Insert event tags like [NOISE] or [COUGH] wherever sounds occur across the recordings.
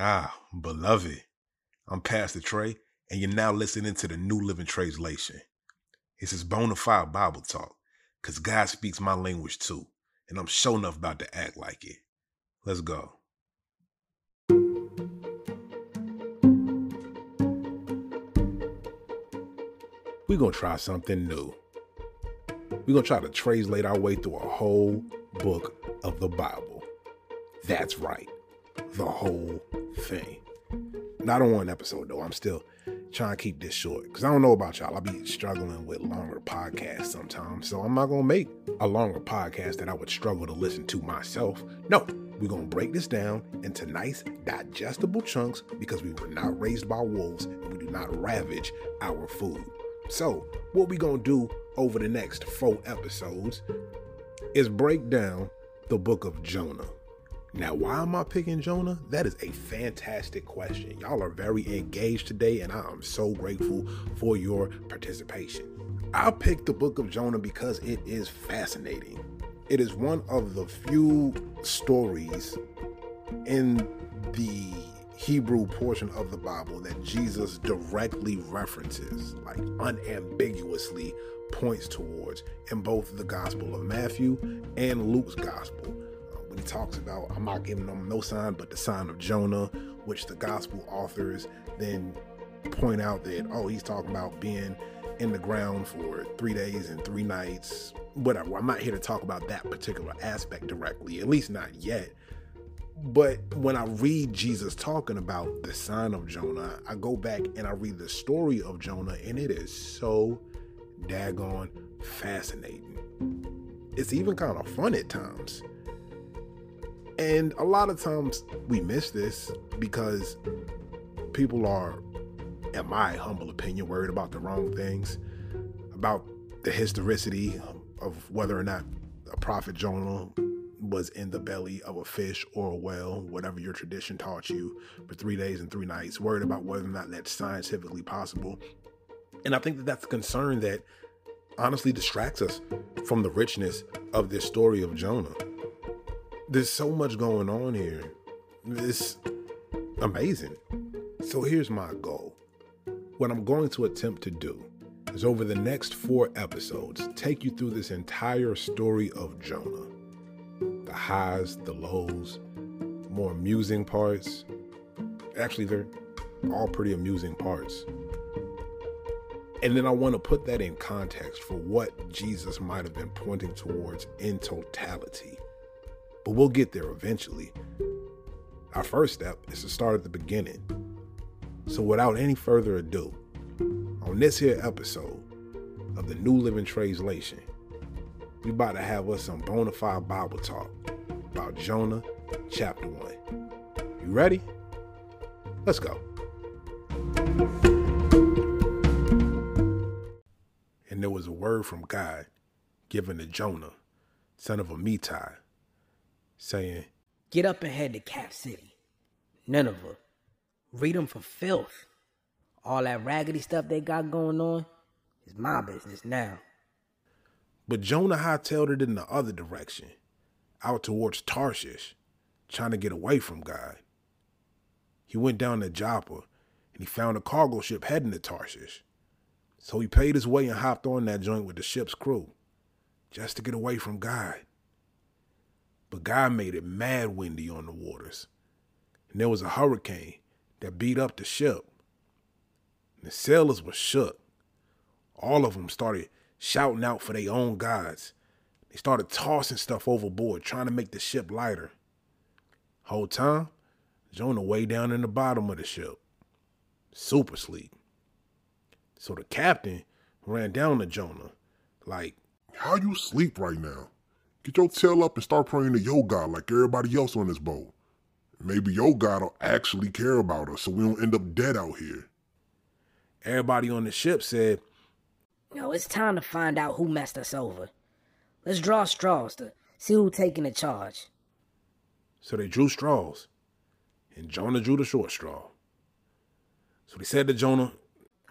Ah, beloved. I'm Pastor Trey, and you're now listening to the New Living Translation. This is bona fide Bible talk, because God speaks my language too, and I'm sure enough about to act like it. Let's go. We're going to try something new. We're going to try to translate our way through a whole book of the Bible. That's right, the whole thing. Not on one episode, though. I'm still trying to keep this short because I don't know about y'all. I'll be struggling with longer podcasts sometimes. So I'm not to make a longer podcast that I would struggle to listen to myself. No, we're to break this down into nice, digestible chunks because we were not raised by wolves and we do not ravage our food. So, what we're going to do over the next four episodes is break down the book of Jonah. Now, why am I picking Jonah? That is a fantastic question. Y'all are very engaged today, and I am so grateful for your participation. I picked the book of Jonah because it is fascinating. It is one of the few stories in the Hebrew portion of the Bible that Jesus directly references, like unambiguously points towards in both the Gospel of Matthew and Luke's Gospel. He talks about, I'm not giving them no sign but the sign of Jonah, which the Gospel authors then point out that, oh, he's talking about being in the ground for three days and three nights, whatever. I'm not here to talk about that particular aspect directly, at least not yet. But when I read Jesus talking about the sign of Jonah, I go back and I read the story of Jonah, and it is so daggone fascinating. It's even kind of fun at times. And a lot of times we miss this because people are, in my humble opinion, worried about the wrong things, about the historicity of whether or not a prophet Jonah was in the belly of a fish or a whale, whatever your tradition taught you, for three days and three nights, worried about whether or not that's scientifically possible. And I think that that's a concern that honestly distracts us from the richness of this story of Jonah. There's so much going on here. It's amazing. So here's my goal. What I'm going to attempt to do is over the next four episodes, take you through this entire story of Jonah the highs, the lows, more amusing parts. Actually, they're all pretty amusing parts. And then I want to put that in context for what Jesus might have been pointing towards in totality. But we'll get there eventually. Our first step is to start at the beginning. So without any further ado, on this here episode of the New Living Translation, we about to have us some bona fide Bible talk about Jonah chapter 1. You ready? Let's go. And there was a word from God given to Jonah, son of Amittai, saying, Get up and head to Cap City, Nineveh. Read them for filth. All that raggedy stuff they got going on is my business now. But Jonah hightailed it in the other direction, out towards Tarshish, trying to get away from God. He went down to Joppa and he found a cargo ship heading to Tarshish. So he paid his way and hopped on that joint with the ship's crew, just to get away from God. But God made it mad windy on the waters. And there was a hurricane that beat up the ship. And the sailors were shook. All of them started shouting out for their own gods. They started tossing stuff overboard, trying to make the ship lighter. Whole time, Jonah way down in the bottom of the ship, super sleep. So the captain ran down to Jonah, like, How you sleep right now? Get your tail up and start praying to your God like everybody else on this boat. Maybe your God will actually care about us so we don't end up dead out here. Everybody on the ship said, Yo, it's time to find out who messed us over. Let's draw straws to see who's taking the charge. So they drew straws, and Jonah drew the short straw. So they said to Jonah,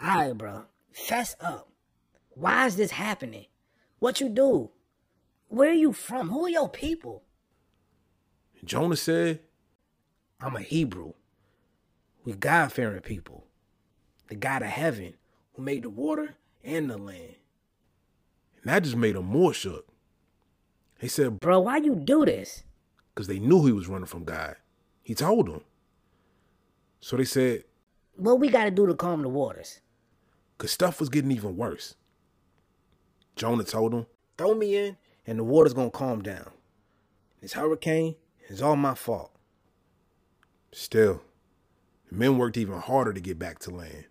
Alright, bro. Fess up. Why is this happening? What you do? Where are you from? Who are your people? and Jonah said, I'm a Hebrew. with God fearing people. The God of heaven who made the water and the land. And that just made them more shook. He said, Bro, why you do this? because they knew he was running from God. He told them. So they said, What we gotta do to calm the waters? because stuff was getting even worse. Jonah told them, throw me in and the water's gonna calm down. This hurricane is all my fault. Still, the men worked even harder to get back to land.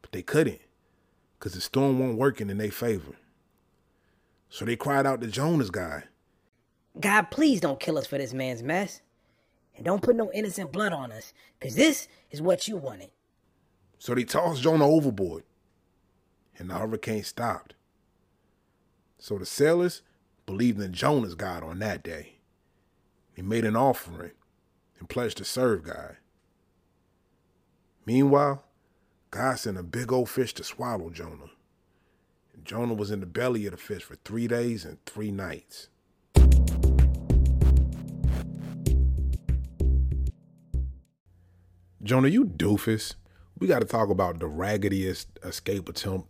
But they couldn't, because the storm wasn't working in their favor. So they cried out to Jonah's guy. God, please don't kill us for this man's mess. And don't put no innocent blood on us, because this is what you wanted. So they tossed Jonah overboard, and the hurricane stopped. So the sailors believed in Jonah's God on that day. He made an offering and pledged to serve God. Meanwhile, God sent a big old fish to swallow Jonah. And Jonah was in the belly of the fish for three days and three nights. Jonah, you doofus. We got to talk about the raggediest escape attempt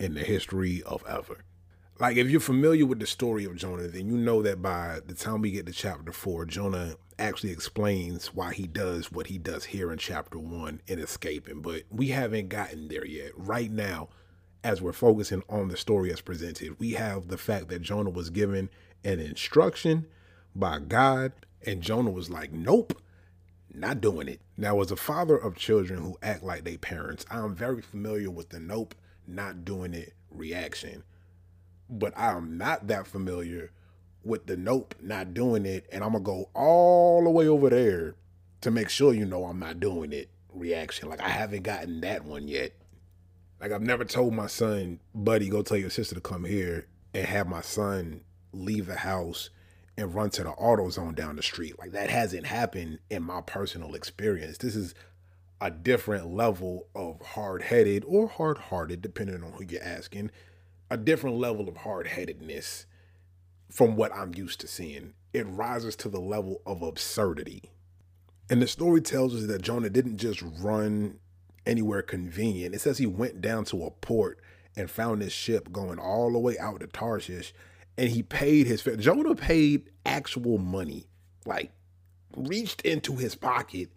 in the history of ever. Like, if you're familiar with the story of Jonah, then you know that by the time we get to chapter four, Jonah actually explains why he does what he does here in chapter one in escaping. But we haven't gotten there yet. Right now, as we're focusing on the story as presented, we have the fact that Jonah was given an instruction by God, and Jonah was like, nope, not doing it. Now, as a father of children who act like they parents, I'm very familiar with the nope, not doing it reaction. But I am not that familiar with the nope, not doing it, and I'm gonna go all the way over there to make sure you know I'm not doing it reaction. Like I haven't gotten that one yet. Like I've never told my son, buddy, go tell your sister to come here and have my son leave the house and run to the auto zone down the street. Like that hasn't happened in my personal experience. This is a different level of hard headed or hard hearted, depending on who you're asking, a different level of hard headedness from what I'm used to seeing. It rises to the level of absurdity. And the story tells us that Jonah didn't just run anywhere convenient. It says he went down to a port and found his ship going all the way out to Tarshish and he paid his fare. Jonah paid actual money, like reached into his pocket,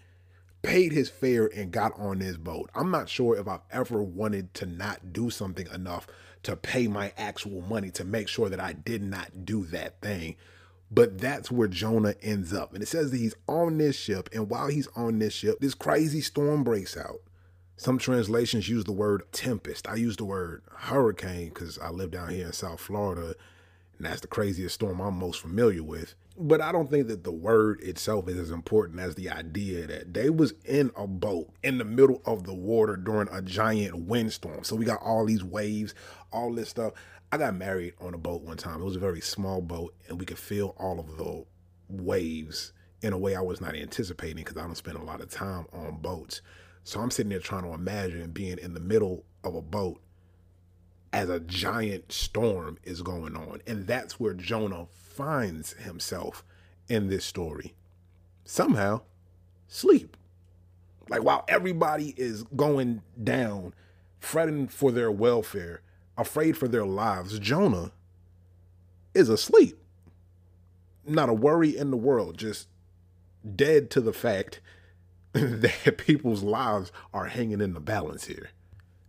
paid his fare, and got on his boat. I'm not sure if I've ever wanted to not do something enough to pay my actual money to make sure that I did not do that thing. But that's where Jonah ends up. And it says that he's on this ship, and while he's on this ship, this crazy storm breaks out. Some translations use the word tempest. I use the word hurricane because I live down here in South Florida and that's the craziest storm I'm most familiar with. But I don't think that the word itself is as important as the idea that they was in a boat in the middle of the water during a giant windstorm. So we got all these waves, all this stuff. I got married on a boat one time. It was a very small boat, and we could feel all of the waves in a way I was not anticipating because I don't spend a lot of time on boats. So I'm sitting there trying to imagine being in the middle of a boat as a giant storm is going on. And that's where Jonah finds himself in this story. Somehow, sleep. Like while everybody is going down, fretting for their welfare, afraid for their lives, Jonah is asleep. Not a worry in the world, just dead to the fact [LAUGHS] that people's lives are hanging in the balance here.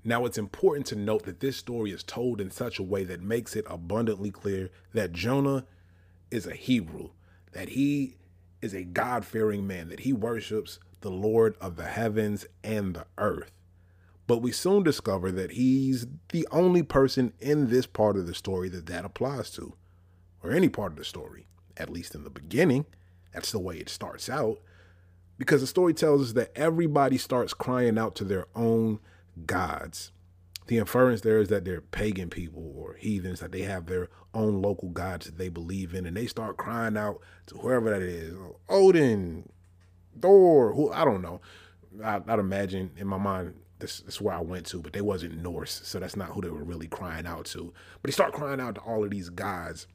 Now, it's important to note that this story is told in such a way that makes it abundantly clear that Jonah is a Hebrew, that he is a God fearing man, that he worships the Lord of the heavens and the earth. But we soon discover that he's the only person in this part of the story that that applies to, or any part of the story, at least in the beginning. That's the way it starts out. Because the story tells us that everybody starts crying out to their own gods. The inference there is that they're pagan people or heathens, that they have their own local gods that they believe in, and they start crying out to whoever that is Odin, Thor, who I don't know. I, would imagine in my mind this, this, is where I went to, but they wasn't Norse, so that's not who they were really crying out to. But they start crying out to all of these gods,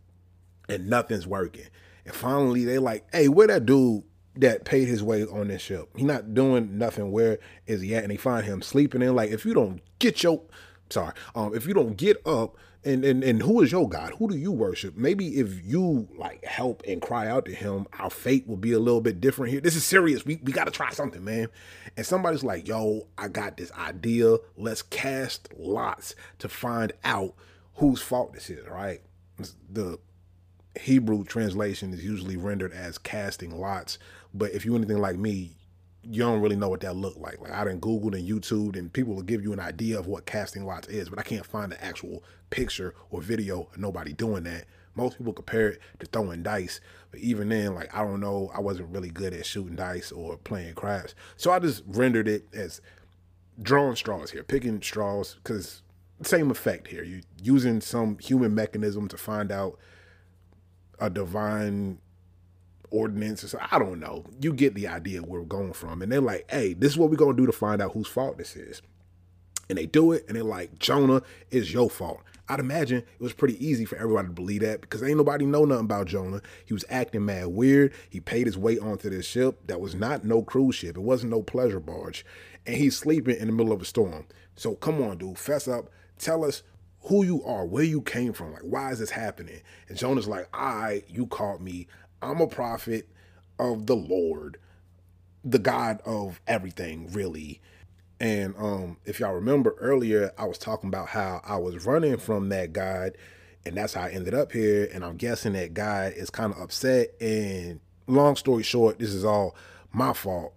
and nothing's working. And finally, they like, hey, where that dude that paid his way on this ship. He not doing nothing. Where is he at? And they find him sleeping in. Like if you don't get your, sorry, um, if you don't get up and, and and who is your God? Who do you worship? Maybe if you like help and cry out to him, our fate will be a little bit different here. This is serious. We we gotta try something, man. And somebody's like, yo, I got this idea. Let's cast lots to find out whose fault this is, right? The Hebrew translation is usually rendered as casting lots. But if you anything like me, you don't really know what that looked like. Like I didn't Googled and YouTube, and people will give you an idea of what casting lots is, but I can't find the actual picture or video of nobody doing that. Most people compare it to throwing dice, but even then, like I don't know, I wasn't really good at shooting dice or playing craps, so I just rendered it as drawing straws here, picking straws, because same effect here. You're using some human mechanism to find out a divine ordinance or so. I don't know. You get the idea where we're going from. And they're like, hey, this is what we're going to do to find out whose fault this is. And they do it, and they're like, Jonah is your fault. I'd imagine it was pretty easy for everybody to believe that because ain't nobody know nothing about Jonah. He was acting mad weird. He paid his way onto this ship that was not no cruise ship. It wasn't no pleasure barge. And he's sleeping in the middle of a storm. So come on, dude, fess up. Tell us who you are, where you came from. Like, why is this happening? And Jonah's like, I, you called me. I'm a prophet of the Lord, the God of everything, really. And um, if y'all remember earlier, I was talking about how I was running from that God, and that's how I ended up here. And I'm guessing that God is kind of upset. And long story short, this is all my fault,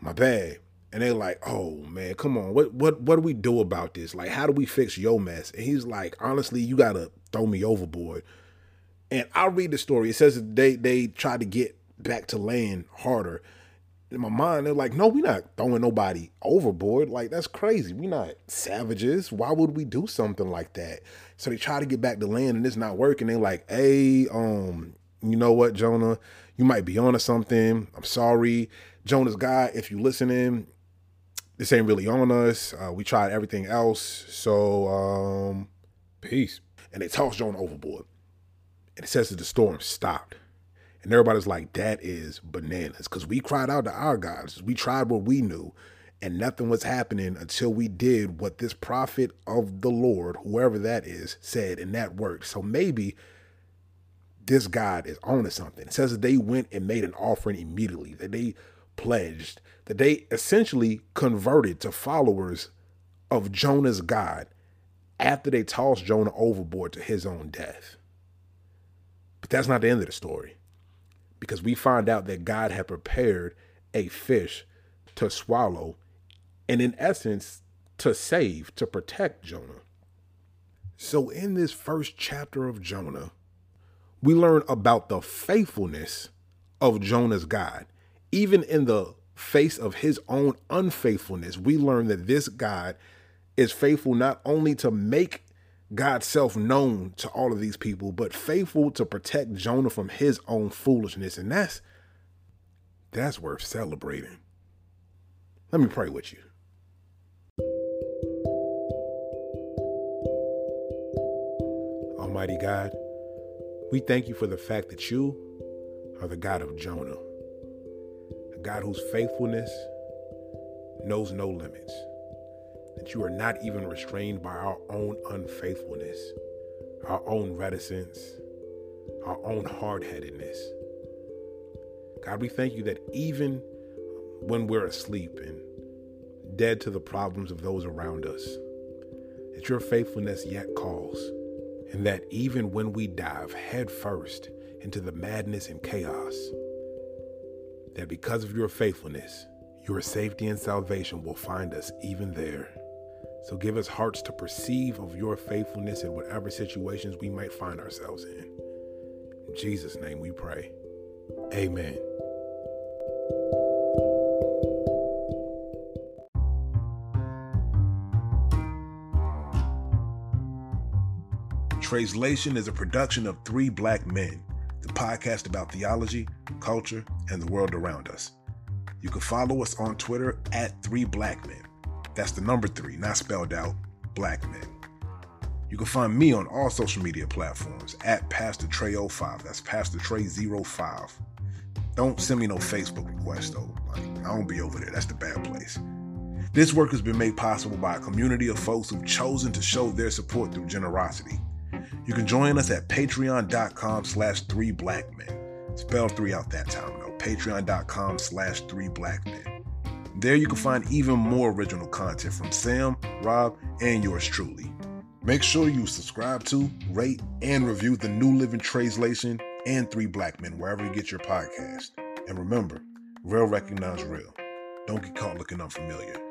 my bad. And they're like, "Oh man, come on, what what what do we do about this? Like, how do we fix your mess?" And he's like, "Honestly, you gotta throw me overboard." And I'll read the story. It says they they tried to get back to land harder. In my mind, they're like, no, we're not throwing nobody overboard. Like, that's crazy. We're not savages. Why would we do something like that? So they try to get back to land and it's not working. They're like, hey, um, you know what, Jonah? You might be on onto something. I'm sorry. Jonah's guy, if you listening, this ain't really on us. Uh, we tried everything else. So, um, peace. And they toss Jonah overboard. And it says that the storm stopped. And everybody's like, that is bananas. Because we cried out to our gods. We tried what we knew. And nothing was happening until we did what this prophet of the Lord, whoever that is, said. And that worked. So maybe this God is on to something. It says that they went and made an offering immediately, that they pledged, that they essentially converted to followers of Jonah's God after they tossed Jonah overboard to his own death. But that's not the end of the story. Because we find out that God had prepared a fish to swallow and, in essence, to save, to protect Jonah. So, in this first chapter of Jonah, we learn about the faithfulness of Jonah's God. Even in the face of his own unfaithfulness, we learn that this God is faithful not only to make God's self known to all of these people, but faithful to protect Jonah from his own foolishness. And that's that's worth celebrating. Let me pray with you. Almighty God, we thank you for the fact that you are the God of Jonah, a God whose faithfulness knows no limits that you are not even restrained by our own unfaithfulness, our own reticence, our own hard headedness. God, we thank you that even when we're asleep and dead to the problems of those around us, that your faithfulness yet calls, and that even when we dive headfirst into the madness and chaos, that because of your faithfulness, your safety and salvation will find us even there. So give us hearts to perceive of your faithfulness in whatever situations we might find ourselves in. In Jesus' name we pray. Amen. Translation is a production of Three Black Men, the podcast about theology, culture, and the world around us. You can follow us on Twitter at Three Black Men. That's the number three, not spelled out, black men. You can find me on all social media platforms at Pastor Trey05. That's Pastor Trey05. Don't send me no Facebook request though. Like, I don't be over there. That's the bad place. This work has been made possible by a community of folks who've chosen to show their support through generosity. You can join us at patreon.com slash three black men. Spell three out that time though. Patreon.com slash three black men. There you can find even more original content from Sam, Rob, and yours truly. Make sure you subscribe to, rate, and review the New Living Translation and Three Black Men wherever you get your podcast. And remember, real recognize real. Don't get caught looking unfamiliar.